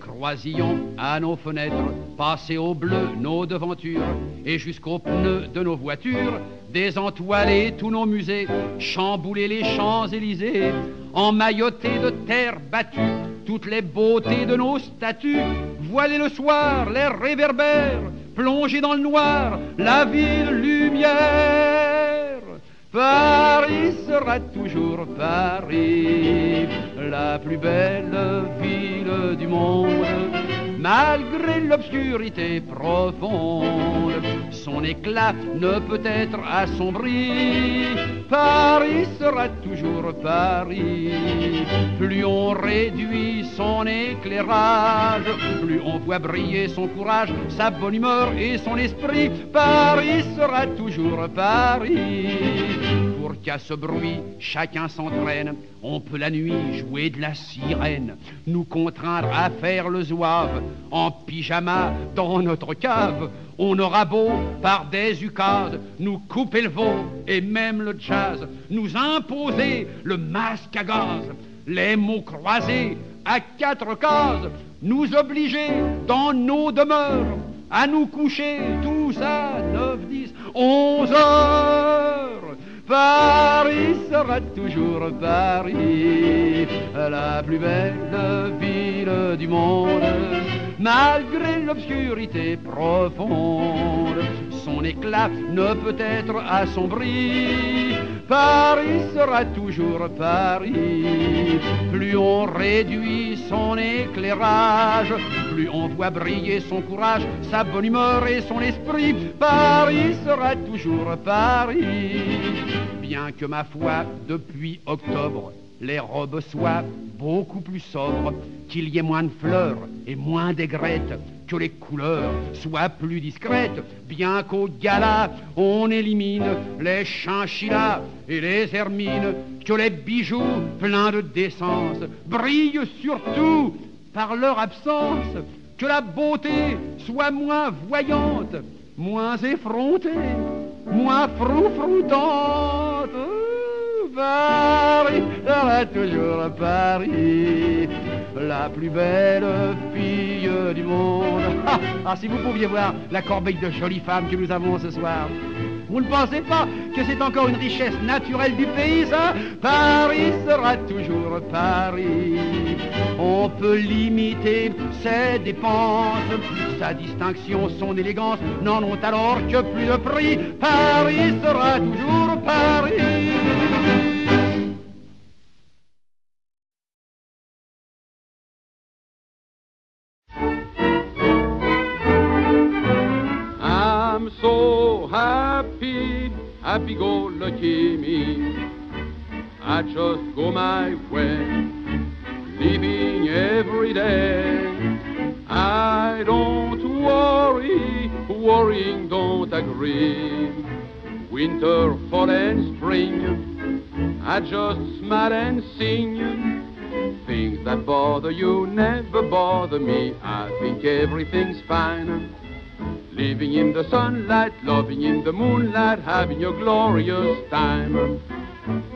croisillons à nos fenêtres, passer au bleu nos devantures et jusqu'aux pneus de nos voitures, désentoiler tous nos musées, chambouler les Champs-Élysées, emmailloter de terre battue toutes les beautés de nos statues, voiler le soir les réverbères, plonger dans le noir la ville lumière. Paris sera toujours Paris, la plus belle ville du monde, malgré l'obscurité profonde. Son éclat ne peut être assombri. Paris sera toujours Paris. Plus on réduit son éclairage, plus on voit briller son courage, sa bonne humeur et son esprit. Paris sera toujours Paris qu'à ce bruit, chacun s'entraîne. On peut la nuit jouer de la sirène, nous contraindre à faire le zouave en pyjama dans notre cave. On aura beau, par des ukades, nous couper le veau et même le jazz, nous imposer le masque à gaz, les mots croisés à quatre cases, nous obliger dans nos demeures à nous coucher tous à 9, 10, 11 heures Paris sera toujours Paris, la plus belle ville du monde, malgré l'obscurité profonde. Son éclat ne peut être assombri. Paris sera toujours Paris. Plus on réduit son éclairage, plus on voit briller son courage, sa bonne humeur et son esprit. Paris sera toujours Paris bien que ma foi, depuis octobre, les robes soient beaucoup plus sobres, qu'il y ait moins de fleurs et moins d'aigrettes, que les couleurs soient plus discrètes, bien qu'au gala on élimine les chinchillas et les hermines, que les bijoux pleins de décence brillent surtout par leur absence, que la beauté soit moins voyante, moins effrontée, moins froufroutante. Paris toujours Paris, la plus belle fille du monde. Ah, ah, si vous pouviez voir la corbeille de jolies femmes que nous avons ce soir. Vous ne pensez pas que c'est encore une richesse naturelle du pays, ça Paris sera toujours Paris. On peut limiter ses dépenses, sa distinction, son élégance n'en ont alors que plus de prix. Paris sera toujours Paris. Happy-go-lucky me. I just go my way, living every day. I don't worry, worrying don't agree. Winter, fall, and spring, I just smile and sing. Things that bother you never bother me. I think everything's fine. Living in the sunlight, loving in the moonlight, having a glorious time.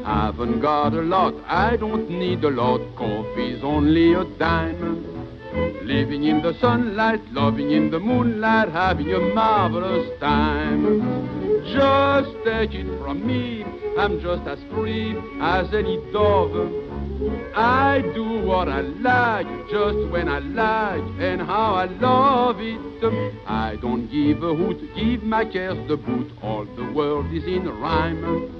Haven't got a lot, I don't need a lot, coffee's only a dime. Living in the sunlight, loving in the moonlight, having a marvelous time. Just take it from me, I'm just as free as any dove. I do what I like, just when I like, and how I love it. I don't give a hoot, give my cares the boot, all the world is in rhyme.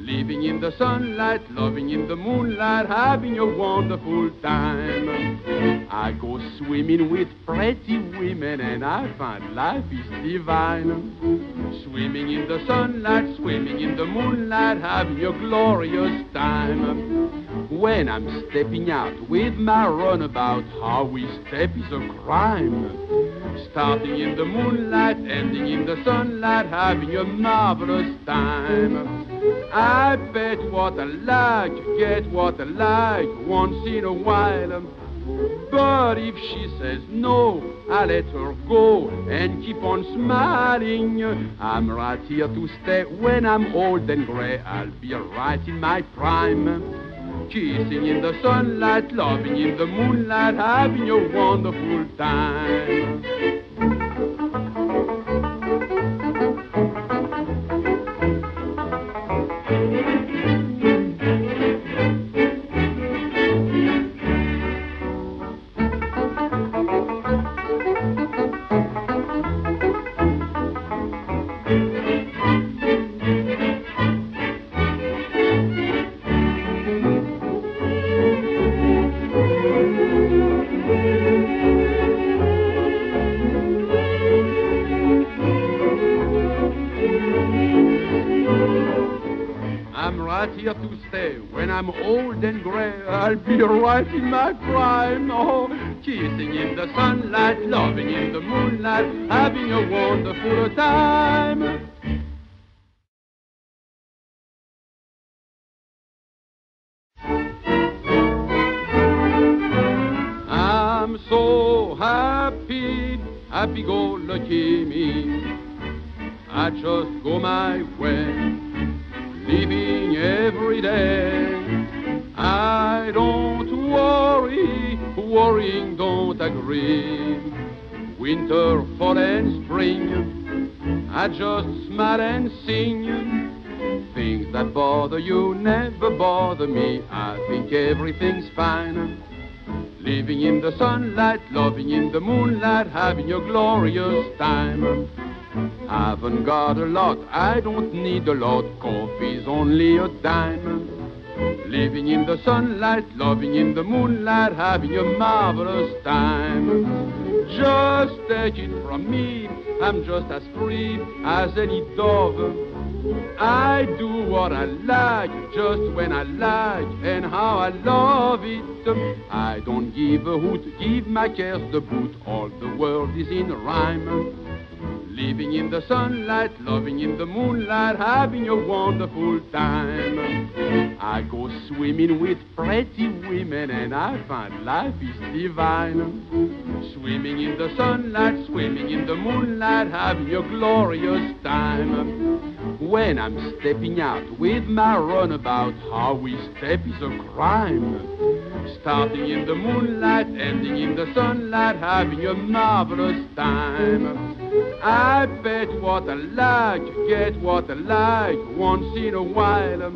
Living in the sunlight, loving in the moonlight, having a wonderful time. I go swimming with pretty women and I find life is divine. Swimming in the sunlight, swimming in the moonlight, having a glorious time. When I'm stepping out with my runabout, how we step is a crime. Starting in the moonlight, ending in the sunlight, having a marvelous time. I bet what I like, get what I like once in a while. But if she says no, I let her go and keep on smiling. I'm right here to stay when I'm old and gray. I'll be right in my prime. Kissing in the sunlight, loving in the moonlight, having a wonderful time. Having a wonderful time. I'm so happy, happy go lucky me. I just go my way living every day. I don't worry, worrying don't agree. Winter, fall, and spring, I just smile and sing. Things that bother you never bother me. I think everything's fine. Living in the sunlight, loving in the moonlight, having a glorious time. Haven't got a lot, I don't need a lot, coffee's only a dime. Living in the sunlight, loving in the moonlight, having a marvelous time. Just take it from me, I'm just as free as any dove. I do what I like, just when I like, and how I love it. I don't give a hoot, give my cares the boot, all the world is in rhyme. Living in the sunlight, loving in the moonlight, having a wonderful time. I go swimming with pretty women and I find life is divine. Swimming in the sunlight, swimming in the moonlight, having a glorious time. When I'm stepping out with my runabout, how we step is a crime. Starting in the moonlight, ending in the sunlight, having a marvelous time. I bet what I like, get what I like once in a while.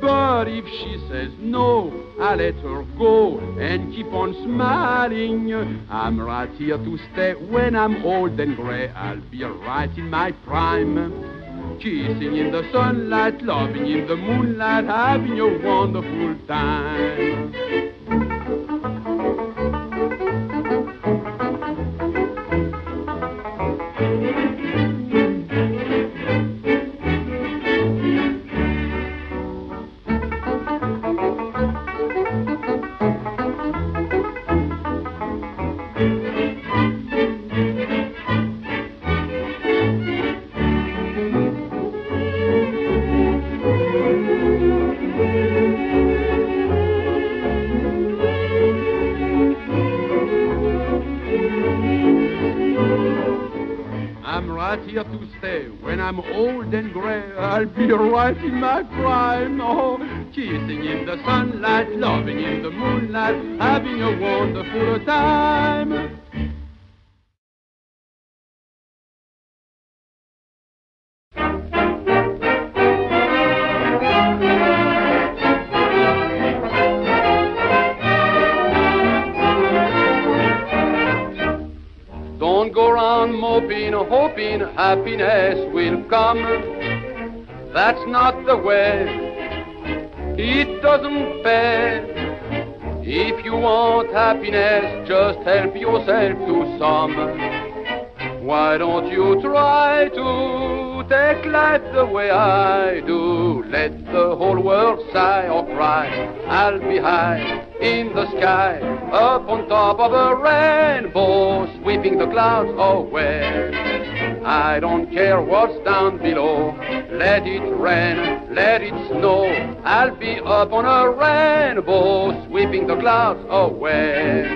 But if she says no, I let her go and keep on smiling. I'm right here to stay. When I'm old and gray, I'll be right in my prime. Kissing in the sunlight, loving in the moonlight, having a wonderful time. I'm here to stay. When I'm old and gray, I'll be right in my prime. Oh, kissing in the sunlight, loving in the moonlight, having a wonderful time. Happiness will come. That's not the way. It doesn't pay. If you want happiness, just help yourself to some. Why don't you try to take life the way I do? Let the whole world sigh or cry. I'll be high in the sky, up on top of a rainbow, sweeping the clouds away. I don't care what's down below. Let it rain, let it snow. I'll be up on a rainbow, sweeping the clouds away.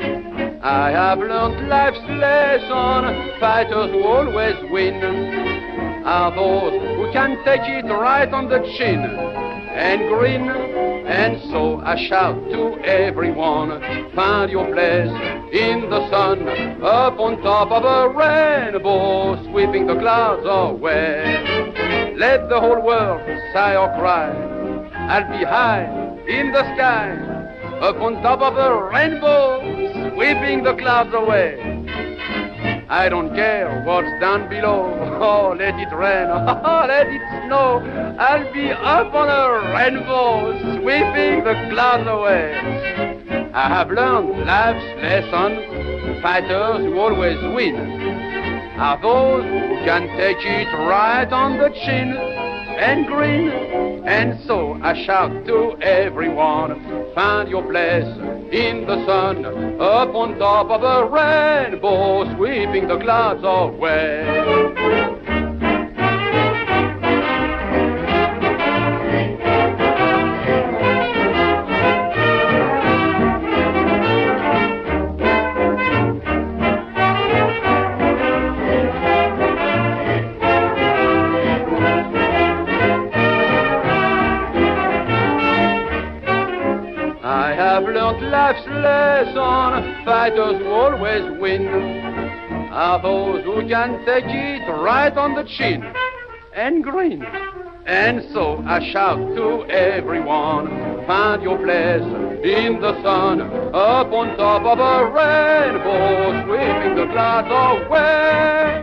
I have learned life's lesson. Fighters who always win are those who can take it right on the chin. And green. And so I shout to everyone, find your place in the sun, up on top of a rainbow, sweeping the clouds away. Let the whole world sigh or cry, I'll be high in the sky, up on top of a rainbow, sweeping the clouds away. I don't care what's down below. Oh, let it rain. Oh, let it snow. I'll be up on a rainbow, sweeping the clouds away. I have learned life's lesson. Fighters who always win are those who can take it right on the chin and grin. And so I shout to everyone, find your place in the sun, up on top of a rainbow, sweeping the clouds away. Fighters who always win are those who can take it right on the chin and grin. And so I shout to everyone, find your place in the sun, up on top of a rainbow, sweeping the clouds away.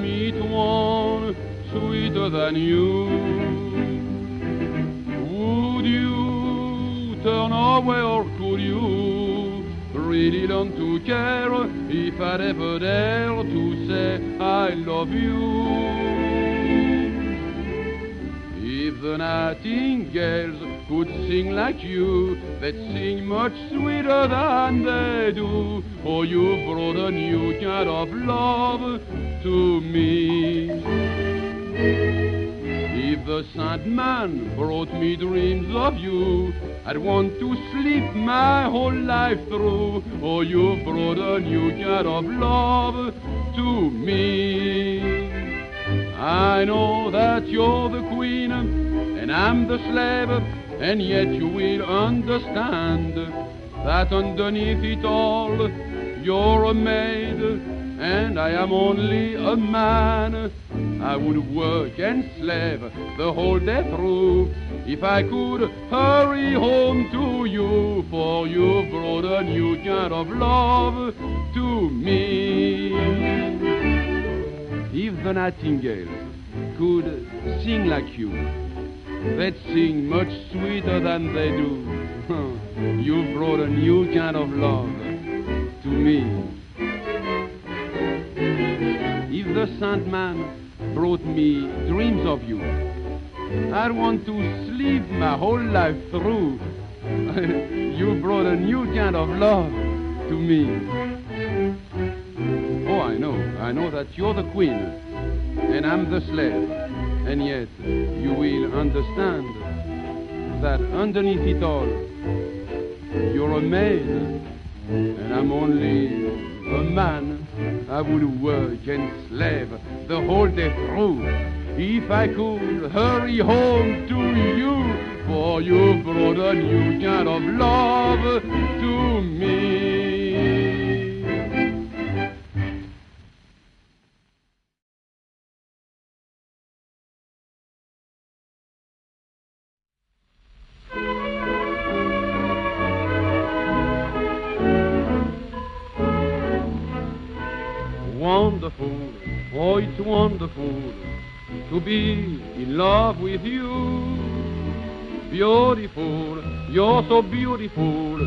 Meet one sweeter than you. Would you turn away or could you really learn to care if I'd ever dare to say I love you? If the nightingales could sing like you, they'd sing much sweeter than they do. Oh, you brought a new kind of love to If the Sandman brought me dreams of you, I'd want to sleep my whole life through. Oh, you brought a new kind of love to me. I know that you're the queen and I'm the slave, and yet you will understand that underneath it all you're a maid and I am only a man. I would work and slave the whole day through if I could hurry home to you, for you've brought a new kind of love to me. If the nightingales could sing like you, they'd sing much sweeter than they do. You've brought a new kind of love to me. If the Sandman brought me dreams of you, I'd want to sleep my whole life through. you brought a new kind of love to me. Oh, I know, I know that you're the queen and I'm the slave, and yet you will understand that underneath it all, you're a maid, and I'm only a man. I would work and slave the whole day through if I could hurry home to you, for you brought a new kind of love to me. Wonderful to be in love with you. Beautiful, you're so beautiful,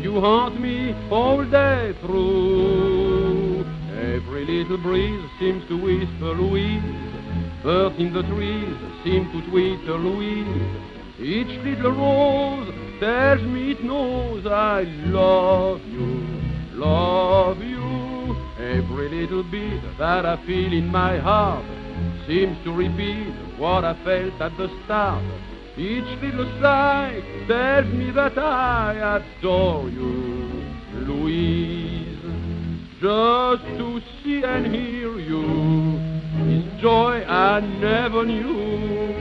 you haunt me all day through. Every little breeze seems to whisper Louise, birds in the trees seem to twitter Louise. Each little rose tells me it knows I love you, love you. Every little beat that I feel in my heart seems to repeat what I felt at the start. Each little sigh tells me that I adore you, Louise. Just to see and hear you is joy I never knew.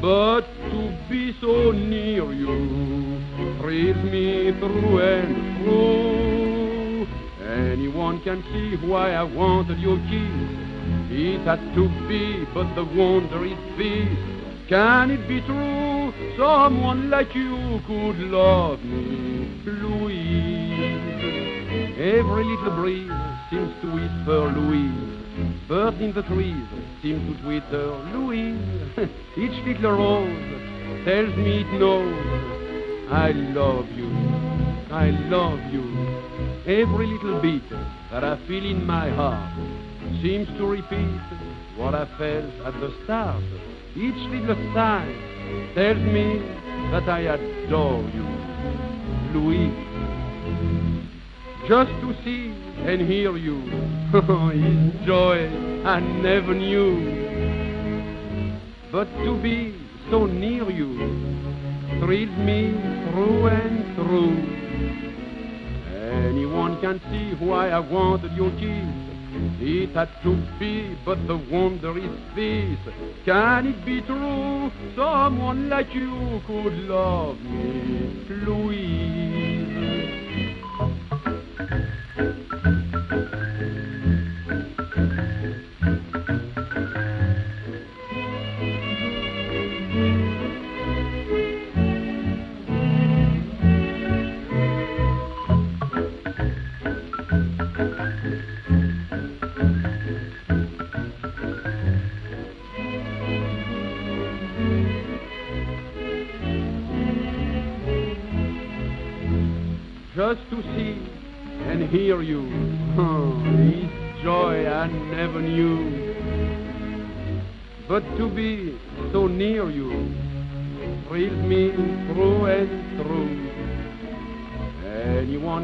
But to be so near you thrills me through and through. Anyone can see why I wanted your kiss. It had to be, but the wonder is. Can it be true someone like you could love me, Louise? Every little breeze seems to whisper Louise. Birds in the trees seem to twitter Louise. Each little rose tells me it knows I love you, I love you. Every little beat that I feel in my heart seems to repeat what I felt at the start. Each little sigh tells me that I adore you, Louise. Just to see and hear you is joy I never knew. But to be so near you thrills me through and through. Can see why I wanted your kiss. It had to be, but the wonder is this. Can it be true someone like you could love me, Louise?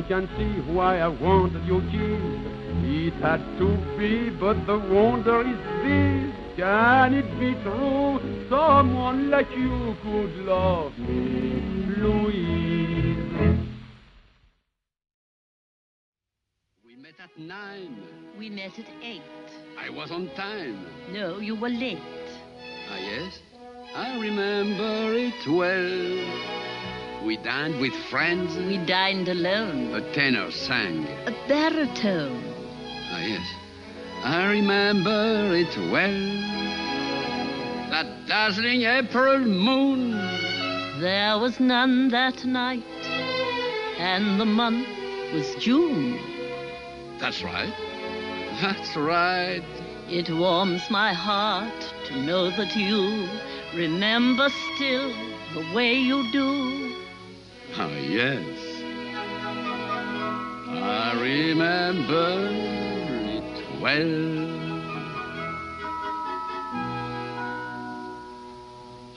Can see why I wanted your kiss. It had to be, but the wonder is this. Can it be true someone like you could love me, Louise? We met at nine. We met at eight. I was on time. No, you were late. Ah, yes? I remember it well. We dined with friends. We dined alone. A tenor sang. A baritone. Ah, yes. I remember it well. That dazzling April moon. There was none that night, and the month was June. That's right. That's right. It warms my heart to know that you remember still the way you do. Ah, yes. I remember it well.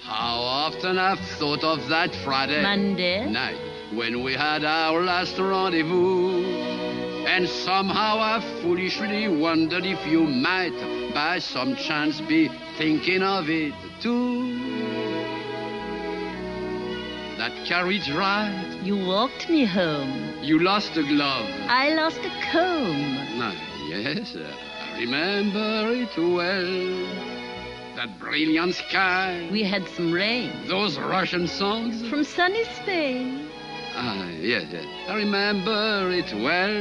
How often I've thought of that Friday Monday. night when we had our last rendezvous. And somehow I foolishly wondered if you might, by some chance, be thinking of it too. That carriage ride, You walked me home. you lost a glove. I lost a comb. Ah, yes, uh, I remember it well. That brilliant sky, We had some rain. those Russian songs. From sunny Spain. Ah, yes, yes, I remember it well.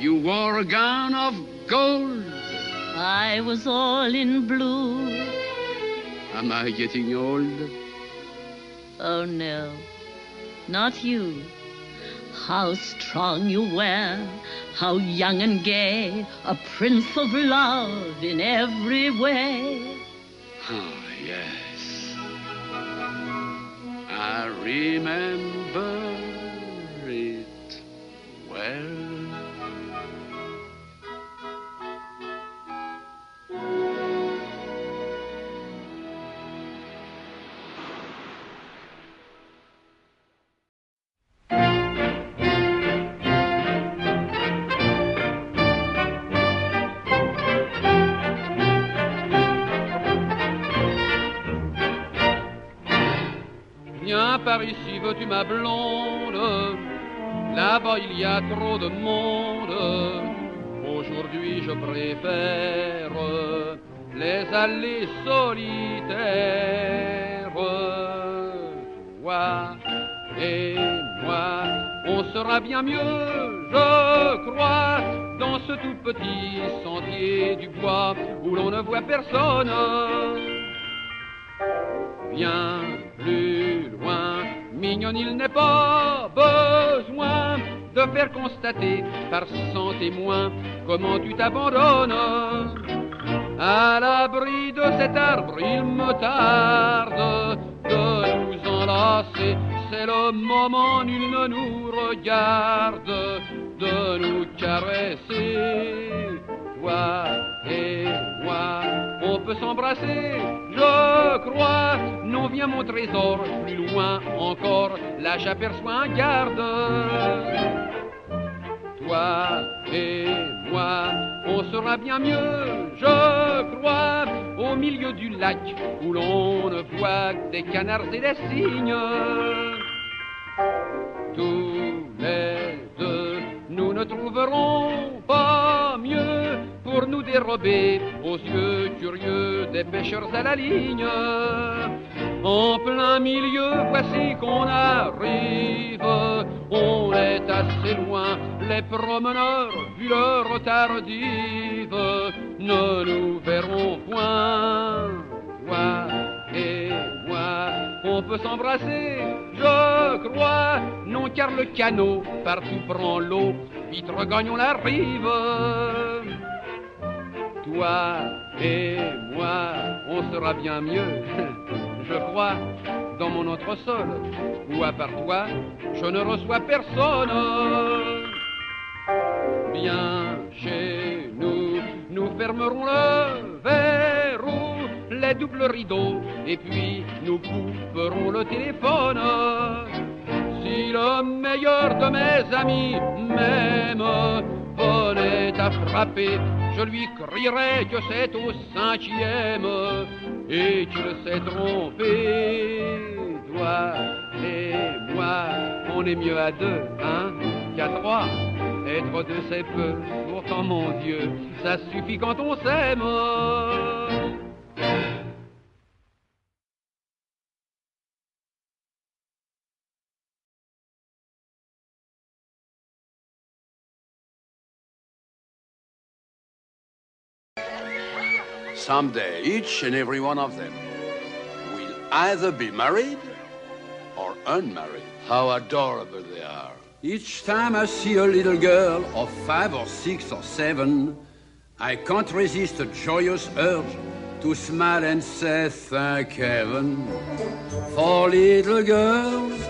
You wore a gown of gold. I was all in blue. Am I getting old? Oh no, not you. How strong you were, how young and gay, a prince of love in every way. Ah, yes. I remember it well. Par ici veux-tu ma blonde? Là-bas il y a trop de monde. Aujourd'hui je préfère les allées solitaires. Toi et moi, on sera bien mieux, je crois, dans ce tout petit sentier du bois où l'on ne voit personne. Bien plus loin, mignonne, il n'est pas besoin de faire constater par cent témoins comment tu t'abandonnes. À l'abri de cet arbre, il me tarde de nous enlacer. C'est le moment, nul ne nous regarde de nous caresser. Toi et on peut s'embrasser, je crois. Non, viens mon trésor, plus loin encore, là j'aperçois un garde. Toi et moi, on sera bien mieux, je crois, au milieu du lac où l'on ne voit que des canards et des cygnes. Tous les deux, nous ne trouverons pas mieux pour nous dérober aux yeux curieux des pêcheurs à la ligne. En plein milieu, voici qu'on arrive, on est assez loin, les promeneurs, vu leur ne nous verront point. Toi et moi, on peut s'embrasser, je crois, non car le canot partout prend l'eau, vite regagnons la rive. Toi et moi, on sera bien mieux, je crois, dans mon entresol, où à part toi, je ne reçois personne. Bien chez nous, nous fermerons le verrou, les doubles rideaux, et puis nous couperons le téléphone. Si le meilleur de mes amis m'aime, à frapper, je lui crierai que c'est au cinquième et qu'il s'est trompé. Toi et moi, on est mieux à deux, hein, qu'à trois. Être deux, c'est peu, pourtant, mon Dieu, ça suffit quand on s'aime. Someday, each and every one of them will either be married or unmarried. How adorable they are. Each time I see a little girl of five or six or seven, I can't resist a joyous urge to smile and say thank heaven for little girls.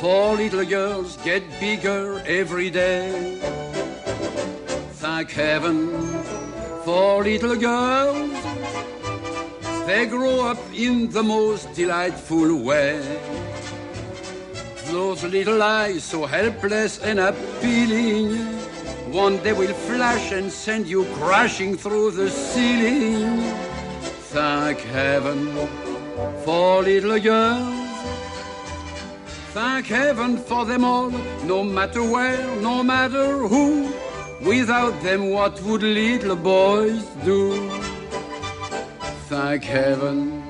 For little girls get bigger every day. Thank heaven for little girls. They grow up in the most delightful way. Those little eyes so helpless and appealing, one day will flash and send you crashing through the ceiling. Thank heaven for little girls. Thank heaven for them all, no matter where, no matter who. Without them, what would little boys do? Thank heaven,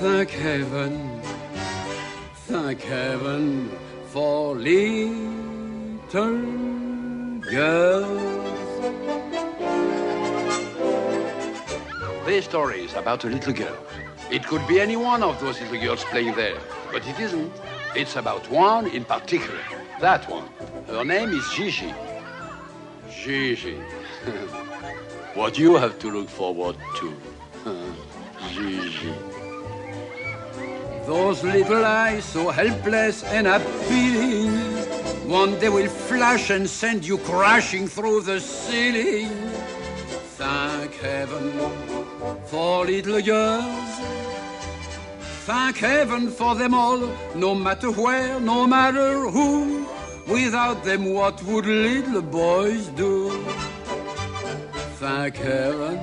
thank heaven, thank heaven for little girls. This story is about a little girl. It could be any one of those little girls playing there, but it isn't. It's about one in particular. That one. Her name is Gigi. Gigi. what you have to look forward to. Gigi. Those little eyes so helpless and appealing, one day will flash and send you crashing through the ceiling. Thank heaven for little girls. Thank heaven for them all, no matter where, no matter who. Without them, what would little boys do? Thank heaven,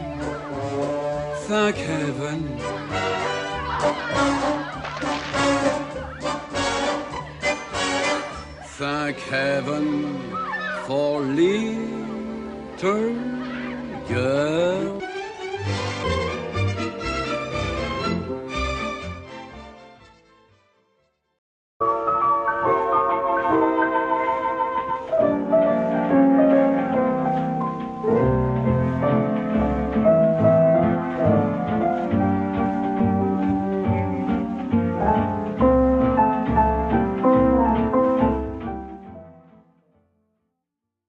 thank heaven. Thank heaven for little girl.